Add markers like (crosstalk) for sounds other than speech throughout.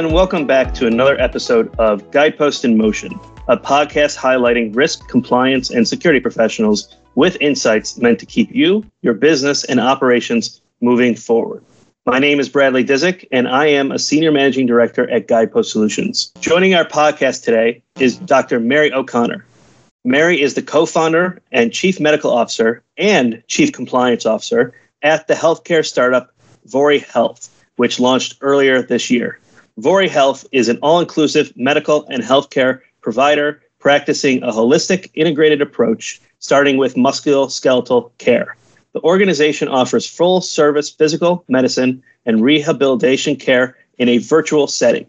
and welcome back to another episode of Guidepost in Motion, a podcast highlighting risk, compliance, and security professionals with insights meant to keep you, your business, and operations moving forward. My name is Bradley Dizik, and I am a Senior Managing Director at Guidepost Solutions. Joining our podcast today is Dr. Mary O'Connor. Mary is the co founder and Chief Medical Officer and Chief Compliance Officer at the healthcare startup Vori Health, which launched earlier this year. Vori Health is an all inclusive medical and healthcare provider practicing a holistic, integrated approach, starting with musculoskeletal care. The organization offers full service physical medicine and rehabilitation care in a virtual setting.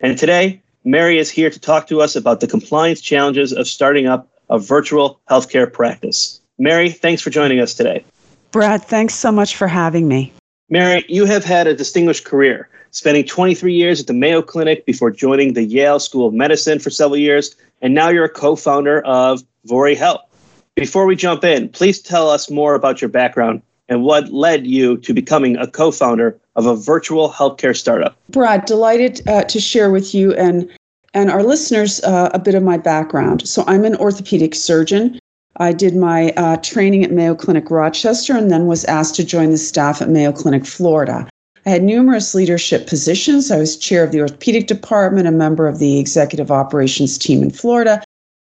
And today, Mary is here to talk to us about the compliance challenges of starting up a virtual healthcare practice. Mary, thanks for joining us today. Brad, thanks so much for having me. Mary, you have had a distinguished career, spending 23 years at the Mayo Clinic before joining the Yale School of Medicine for several years, and now you're a co founder of Vori Health. Before we jump in, please tell us more about your background and what led you to becoming a co founder of a virtual healthcare startup. Brad, delighted uh, to share with you and and our listeners uh, a bit of my background. So, I'm an orthopedic surgeon I did my uh, training at Mayo Clinic Rochester and then was asked to join the staff at Mayo Clinic Florida. I had numerous leadership positions. I was chair of the orthopedic department, a member of the executive operations team in Florida,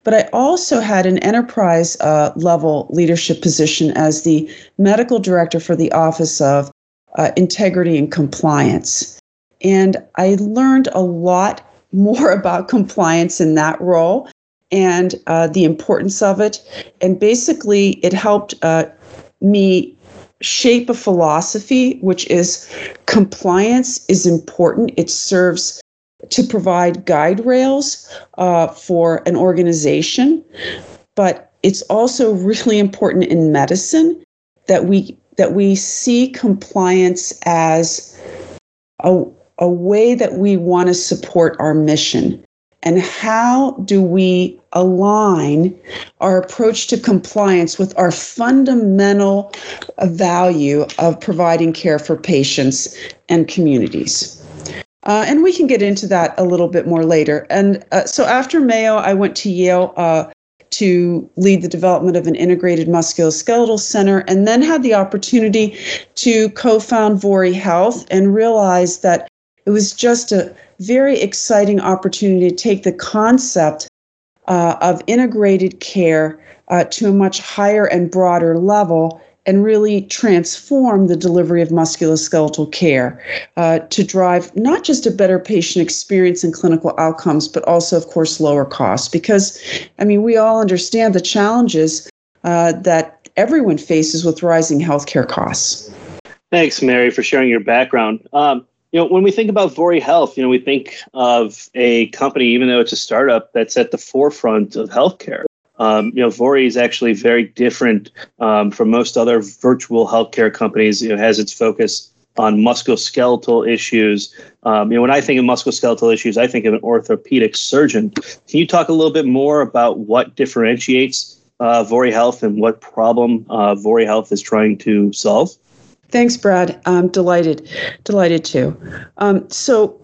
but I also had an enterprise uh, level leadership position as the medical director for the Office of uh, Integrity and Compliance. And I learned a lot (laughs) more about compliance in that role and uh, the importance of it. And basically, it helped uh, me shape a philosophy, which is compliance is important. It serves to provide guide rails uh, for an organization, but it's also really important in medicine that we that we see compliance as a, a way that we want to support our mission and how do we align our approach to compliance with our fundamental value of providing care for patients and communities? Uh, and we can get into that a little bit more later. And uh, so after Mayo, I went to Yale uh, to lead the development of an integrated musculoskeletal center, and then had the opportunity to co found Vori Health and realized that it was just a very exciting opportunity to take the concept uh, of integrated care uh, to a much higher and broader level and really transform the delivery of musculoskeletal care uh, to drive not just a better patient experience and clinical outcomes, but also, of course, lower costs. Because, I mean, we all understand the challenges uh, that everyone faces with rising healthcare costs. Thanks, Mary, for sharing your background. Um, you know, when we think about Vori Health, you know, we think of a company, even though it's a startup, that's at the forefront of healthcare. Um, you know, Vori is actually very different um, from most other virtual healthcare companies. You know, it has its focus on musculoskeletal issues. Um, you know, when I think of musculoskeletal issues, I think of an orthopedic surgeon. Can you talk a little bit more about what differentiates uh, Vori Health and what problem uh, Vori Health is trying to solve? Thanks, Brad. I'm delighted, delighted to. Um, so,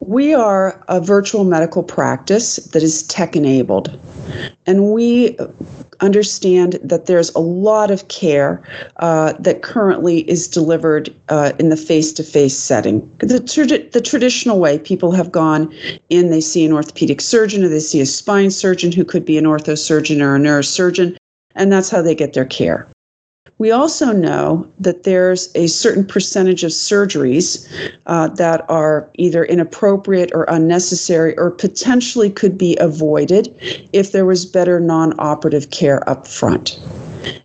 we are a virtual medical practice that is tech enabled, and we understand that there's a lot of care uh, that currently is delivered uh, in the face to face setting. The, the traditional way people have gone in, they see an orthopedic surgeon or they see a spine surgeon who could be an ortho surgeon or a neurosurgeon, and that's how they get their care. We also know that there's a certain percentage of surgeries uh, that are either inappropriate or unnecessary or potentially could be avoided if there was better non operative care up front.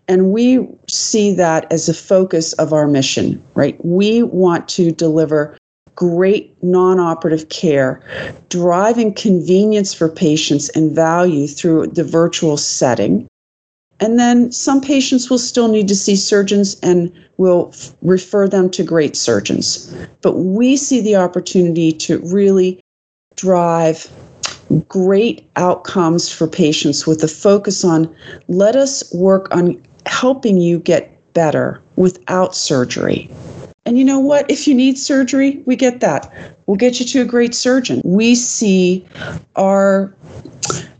And we see that as a focus of our mission, right? We want to deliver great non operative care, driving convenience for patients and value through the virtual setting. And then some patients will still need to see surgeons and will f- refer them to great surgeons. But we see the opportunity to really drive great outcomes for patients with a focus on let us work on helping you get better without surgery. And you know what? If you need surgery, we get that. We'll get you to a great surgeon. We see our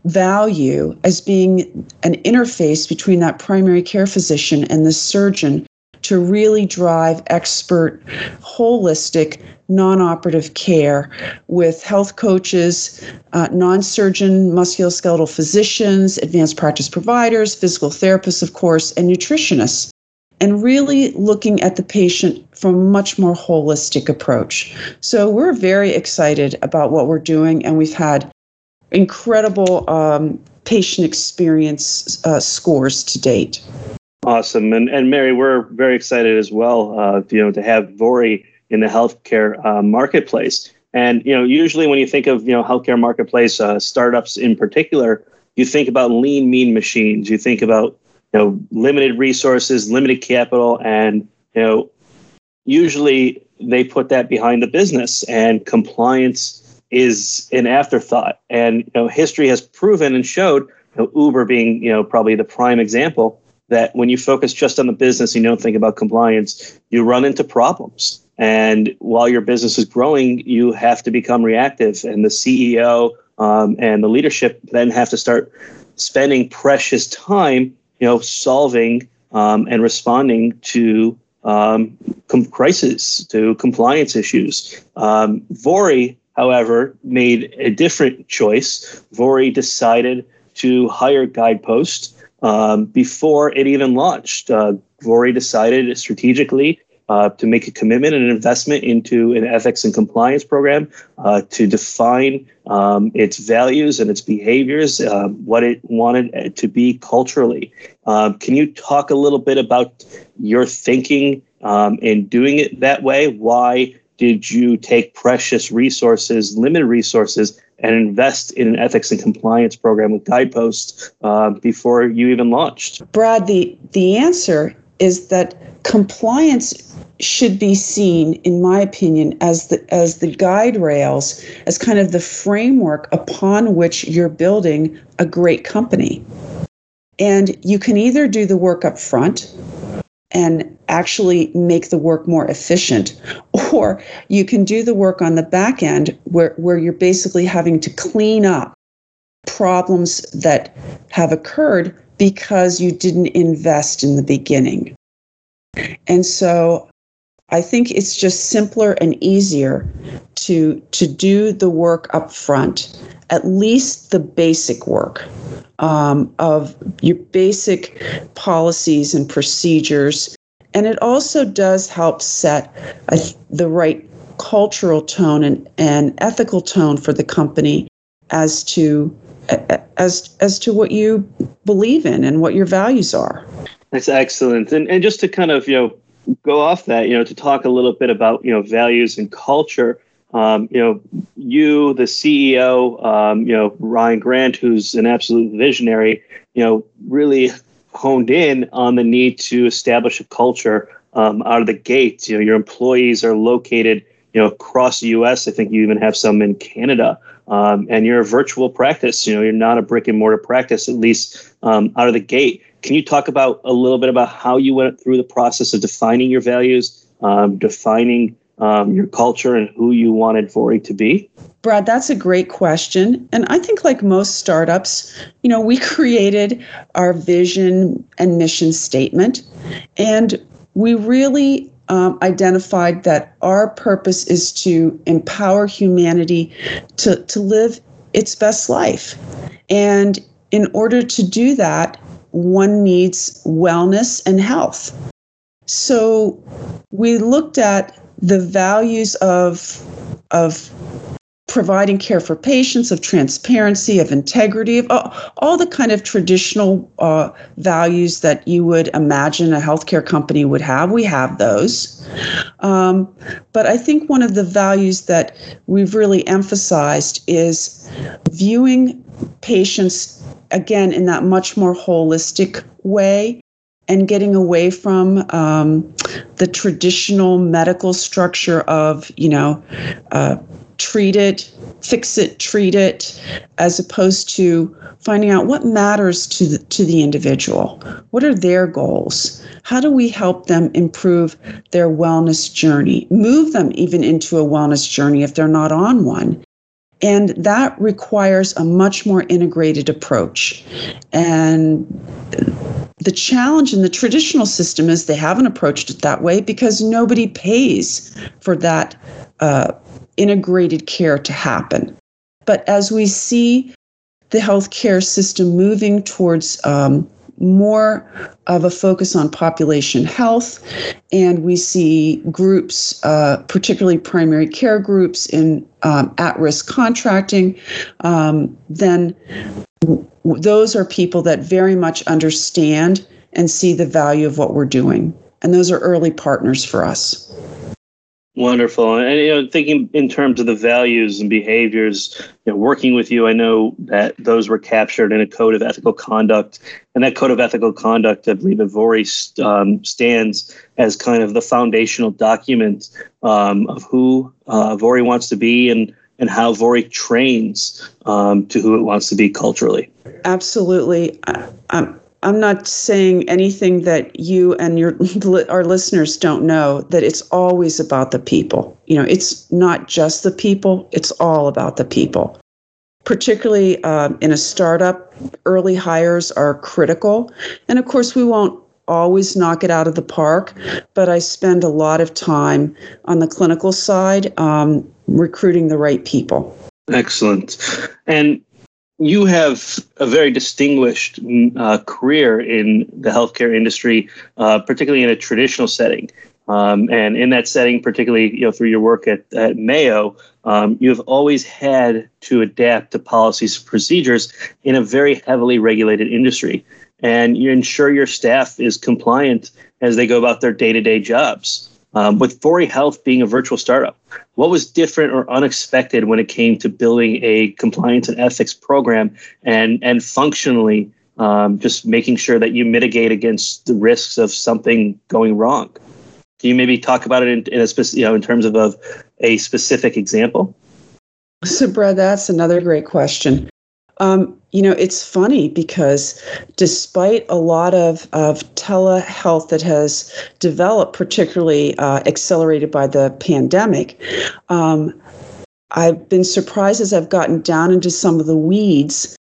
value as being an interface between that primary care physician and the surgeon to really drive expert, holistic, non operative care with health coaches, uh, non surgeon musculoskeletal physicians, advanced practice providers, physical therapists, of course, and nutritionists and really looking at the patient from a much more holistic approach. So we're very excited about what we're doing, and we've had incredible um, patient experience uh, scores to date. Awesome, and and Mary, we're very excited as well. Uh, you know, to have Vori in the healthcare uh, marketplace, and you know, usually when you think of you know healthcare marketplace uh, startups in particular, you think about lean, mean machines. You think about you know limited resources, limited capital, and you know usually they put that behind the business, and compliance is an afterthought. And you know history has proven and showed you know, Uber being you know probably the prime example that when you focus just on the business and you don't think about compliance, you run into problems. And while your business is growing, you have to become reactive. And the CEO um, and the leadership then have to start spending precious time you know, solving um, and responding to um, com- crises, to compliance issues. Um, Vori, however, made a different choice. Vori decided to hire Guidepost um, before it even launched. Uh, Vori decided strategically uh, to make a commitment and an investment into an ethics and compliance program uh, to define um, its values and its behaviors, uh, what it wanted to be culturally. Um, can you talk a little bit about your thinking um, in doing it that way? Why did you take precious resources, limited resources, and invest in an ethics and compliance program with Guidepost uh, before you even launched? Brad, the, the answer is that compliance should be seen, in my opinion, as the as the guide rails, as kind of the framework upon which you're building a great company. And you can either do the work up front and actually make the work more efficient, (laughs) or you can do the work on the back end where, where you're basically having to clean up problems that have occurred because you didn't invest in the beginning. And so I think it's just simpler and easier to to do the work up front, at least the basic work um, of your basic policies and procedures, and it also does help set a, the right cultural tone and, and ethical tone for the company as to as as to what you believe in and what your values are. That's excellent, and and just to kind of you know go off that, you know, to talk a little bit about, you know, values and culture. Um, you know, you, the CEO, um, you know, Ryan Grant, who's an absolute visionary, you know, really honed in on the need to establish a culture um, out of the gate. You know, your employees are located, you know, across the U.S. I think you even have some in Canada. Um, and you're a virtual practice. You know, you're not a brick and mortar practice, at least um, out of the gate. Can you talk about a little bit about how you went through the process of defining your values, um, defining um, your culture, and who you wanted Vori to be? Brad, that's a great question. And I think, like most startups, you know, we (laughs) created our vision and mission statement, and we really um, identified that our purpose is to empower humanity to, to live its best life. And in order to do that, one needs wellness and health. So we looked at the values of, of providing care for patients, of transparency, of integrity, of all, all the kind of traditional uh, values that you would imagine a healthcare company would have. We have those. Um, but I think one of the values that we've really emphasized is viewing patients again in that much more holistic way and getting away from um, the traditional medical structure of you know uh, treat it, fix it, treat it, as opposed to finding out what matters to the, to the individual. What are their goals? How do we help them improve their wellness journey? Move them even into a wellness journey if they're not on one. And that requires a much more integrated approach. And the challenge in the traditional system is they haven't approached it that way because nobody pays for that uh, integrated care to happen. But as we see the healthcare system moving towards um, more of a focus on population health, and we see groups, uh, particularly primary care groups, in um, at risk contracting, um, then w- those are people that very much understand and see the value of what we're doing. And those are early partners for us. Wonderful. And you know, thinking in terms of the values and behaviors, you know, working with you, I know that those were captured in a code of ethical conduct, and that code of ethical conduct, I believe, at Vori um, stands as kind of the foundational document um, of who uh, Vori wants to be and and how Vori trains um, to who it wants to be culturally. Absolutely. I, I'm not saying anything that you and your (laughs) our listeners don't know that it's always about the people. You know, it's not just the people, it's all about the people. Particularly um, in a startup, early hires are critical. And of course, we won't always knock it out of the park, but I spend a lot of time on the clinical side um, recruiting the right people. Excellent. And you have a very distinguished mm, uh, career in the healthcare industry, uh, particularly in a traditional setting. Um, and in that setting, particularly you know through your work at, at Mayo, um, you have always had to adapt to policies and procedures in a very heavily regulated industry, and you ensure your staff is compliant as they go about their day-to-day jobs. Um, with Vori Health being a virtual startup, what was different or unexpected when it came to building a compliance and ethics program and and functionally um, just making sure that you mitigate against the risks of something going wrong? Can you maybe talk about it in, in a specific, you know, in terms of, of a specific example? So, Brad, that's another great question. Um, you know, it's funny because despite a lot of, of telehealth that has developed, particularly uh, accelerated by the pandemic, um, I've been surprised as I've gotten down into some of the weeds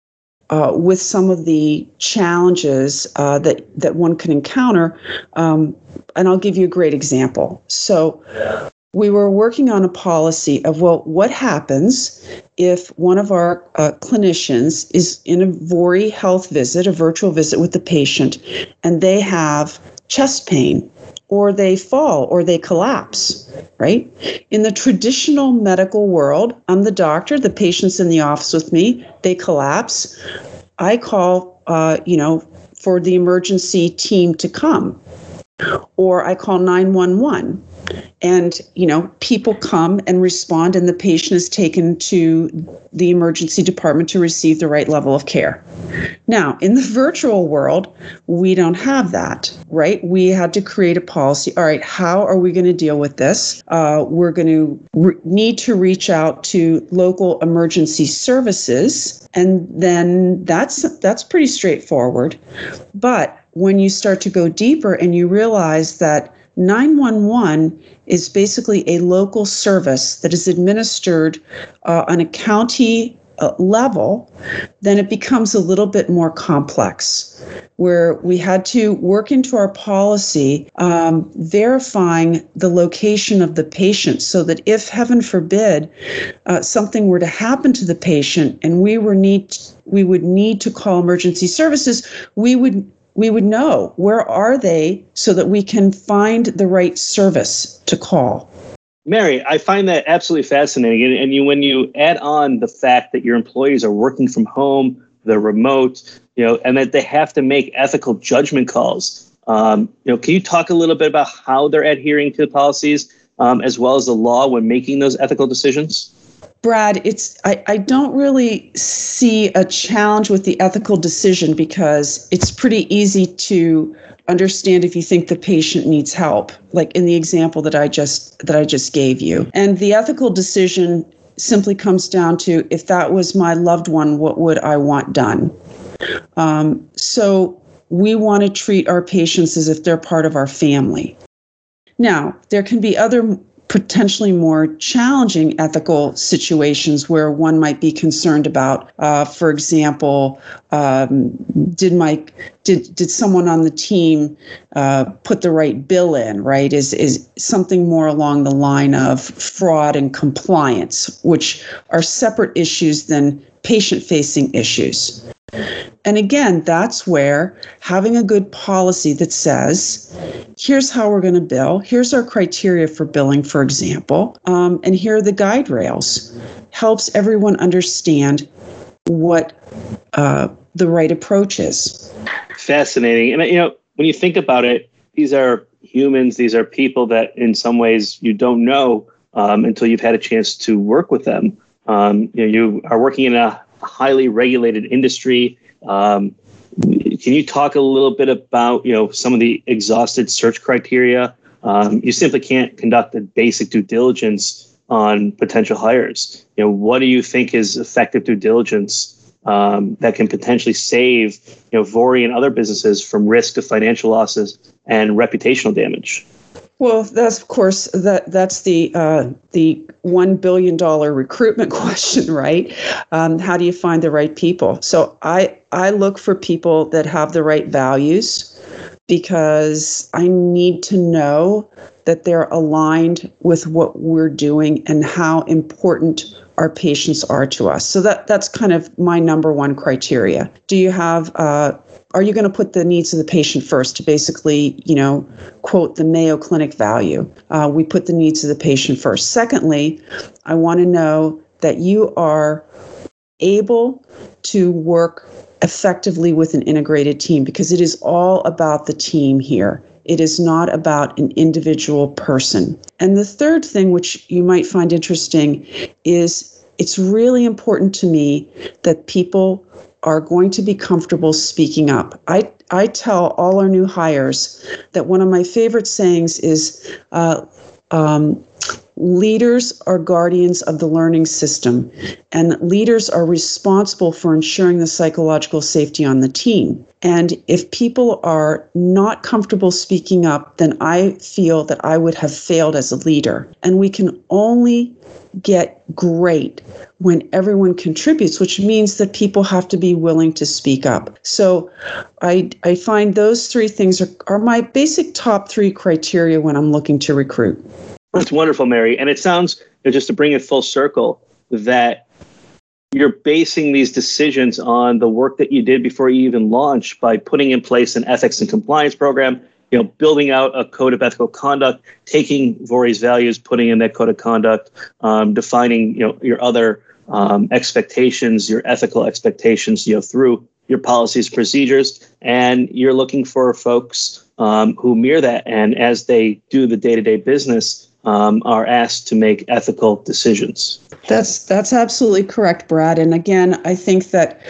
uh, with some of the challenges uh, that that one can encounter. Um, and I'll give you a great example. So, we were working on a policy of well, what happens if one of our uh, clinicians is in a Vori health visit, a virtual visit with the patient, and they have chest pain, or they fall, or they collapse, right? In the traditional medical world, I'm the doctor, the patient's in the office with me, they collapse. I call, uh, you know, for the emergency team to come, or I call 911 and you know people come and respond and the patient is taken to the emergency department to receive the right level of care. Now in the virtual world we don't have that right? We had to create a policy all right how are we going to deal with this? Uh, we're going to re- need to reach out to local emergency services and then that's that's pretty straightforward. But when you start to go deeper and you realize that 911 is basically a local service that is administered uh, on a county uh, level, then it becomes a little bit more complex, where we had to work into our policy um, verifying the location of the patient so that if, heaven forbid, uh, something were to happen to the patient and we were need we would need to call emergency services, we would we would know where are they so that we can find the right service to call. Mary, I find that absolutely fascinating. And, and you, when you add on the fact that your employees are working from home, they're remote, you know, and that they have to make ethical judgment calls. Um, you know, can you talk a little bit about how they're adhering to the policies um, as well as the law when making those ethical decisions? Brad, it's I, I don't really see a challenge with the ethical decision because it's pretty easy to understand if you think the patient needs help, like in the example that I just that I just gave you. And the ethical decision simply comes down to if that was my loved one, what would I want done? Um, so we want to treat our patients as if they're part of our family. Now, there can be other potentially more challenging ethical situations where one might be concerned about, uh, for example, um, did my did did someone on the team uh, put the right bill in? Right? Is is something more along the line of fraud and compliance, which are separate issues than patient facing issues. And again, that's where having a good policy that says, here's how we're going to bill, here's our criteria for billing, for example, um, and here are the guide rails, helps everyone understand what uh, the right approach is. Fascinating. And, you know, when you think about it, these are humans, these are people that in some ways you don't know um, until you've had a chance to work with them. Um, you, know, you are working in a highly regulated industry. Um, can you talk a little bit about you know some of the exhausted search criteria? Um, you simply can't conduct a basic due diligence on potential hires. You know, what do you think is effective due diligence um, that can potentially save you know Vori and other businesses from risk of financial losses and reputational damage? Well, that's of course that that's the uh, the one billion dollar recruitment (laughs) question, right? Um, how do you find the right people? So I I look for people that have the right values because I need to know that they're aligned with what we're doing and how important our patients are to us. So that that's kind of my number one criteria. Do you have uh, are you going to put the needs of the patient first to basically, you know, quote the Mayo Clinic value? Uh, we put the needs of the patient first. Secondly, I want to know that you are able to work effectively with an integrated team because it is all about the team here. It is not about an individual person. And the third thing, which you might find interesting, is it's really important to me that people are going to be comfortable speaking up. I, I tell all our new hires that one of my favorite sayings is uh, um, leaders are guardians of the learning system, and leaders are responsible for ensuring the psychological safety on the team. And if people are not comfortable speaking up, then I feel that I would have failed as a leader. And we can only get great when everyone contributes, which means that people have to be willing to speak up. So I, I find those three things are, are my basic top three criteria when I'm looking to recruit. That's wonderful, Mary. And it sounds, just to bring it full circle, that you're basing these decisions on the work that you did before you even launched by putting in place an ethics and compliance program, you know, building out a code of ethical conduct, taking Vori's values, putting in that code of conduct, um, defining, you know, your other um, expectations, your ethical expectations, you know, through your policies, procedures, and you're looking for folks um, who mirror that. And as they do the day-to-day business, um, are asked to make ethical decisions. That's that's absolutely correct, Brad. And again, I think that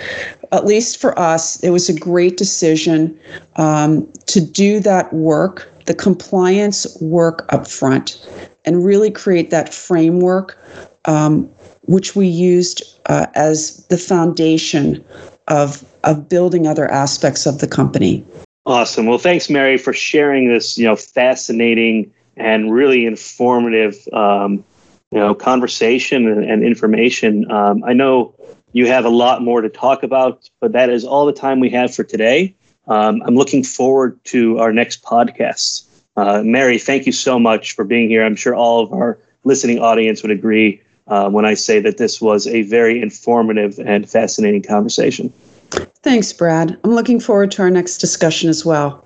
at least for us, it was a great decision um, to do that work, the compliance work up front, and really create that framework, um, which we used uh, as the foundation of of building other aspects of the company. Awesome. Well, thanks, Mary, for sharing this, you know, fascinating and really informative, um, you know, conversation and, and information. Um, I know you have a lot more to talk about, but that is all the time we have for today. Um, I'm looking forward to our next podcast. Uh, Mary, thank you so much for being here. I'm sure all of our listening audience would agree uh, when I say that this was a very informative and fascinating conversation. Thanks, Brad. I'm looking forward to our next discussion as well.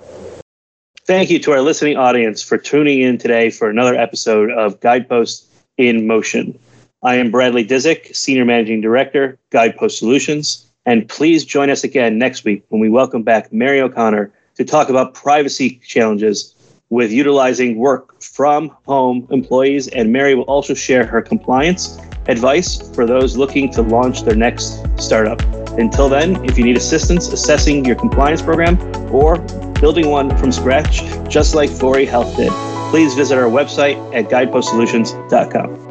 Thank you to our listening audience for tuning in today for another episode of Guidepost in Motion. I am Bradley Dizik, Senior Managing Director, Guidepost Solutions, and please join us again next week when we welcome back Mary O'Connor to talk about privacy challenges with utilizing work from home employees. And Mary will also share her compliance advice for those looking to launch their next startup. Until then, if you need assistance assessing your compliance program or building one from scratch, just like Vori Health did, please visit our website at guidepostsolutions.com.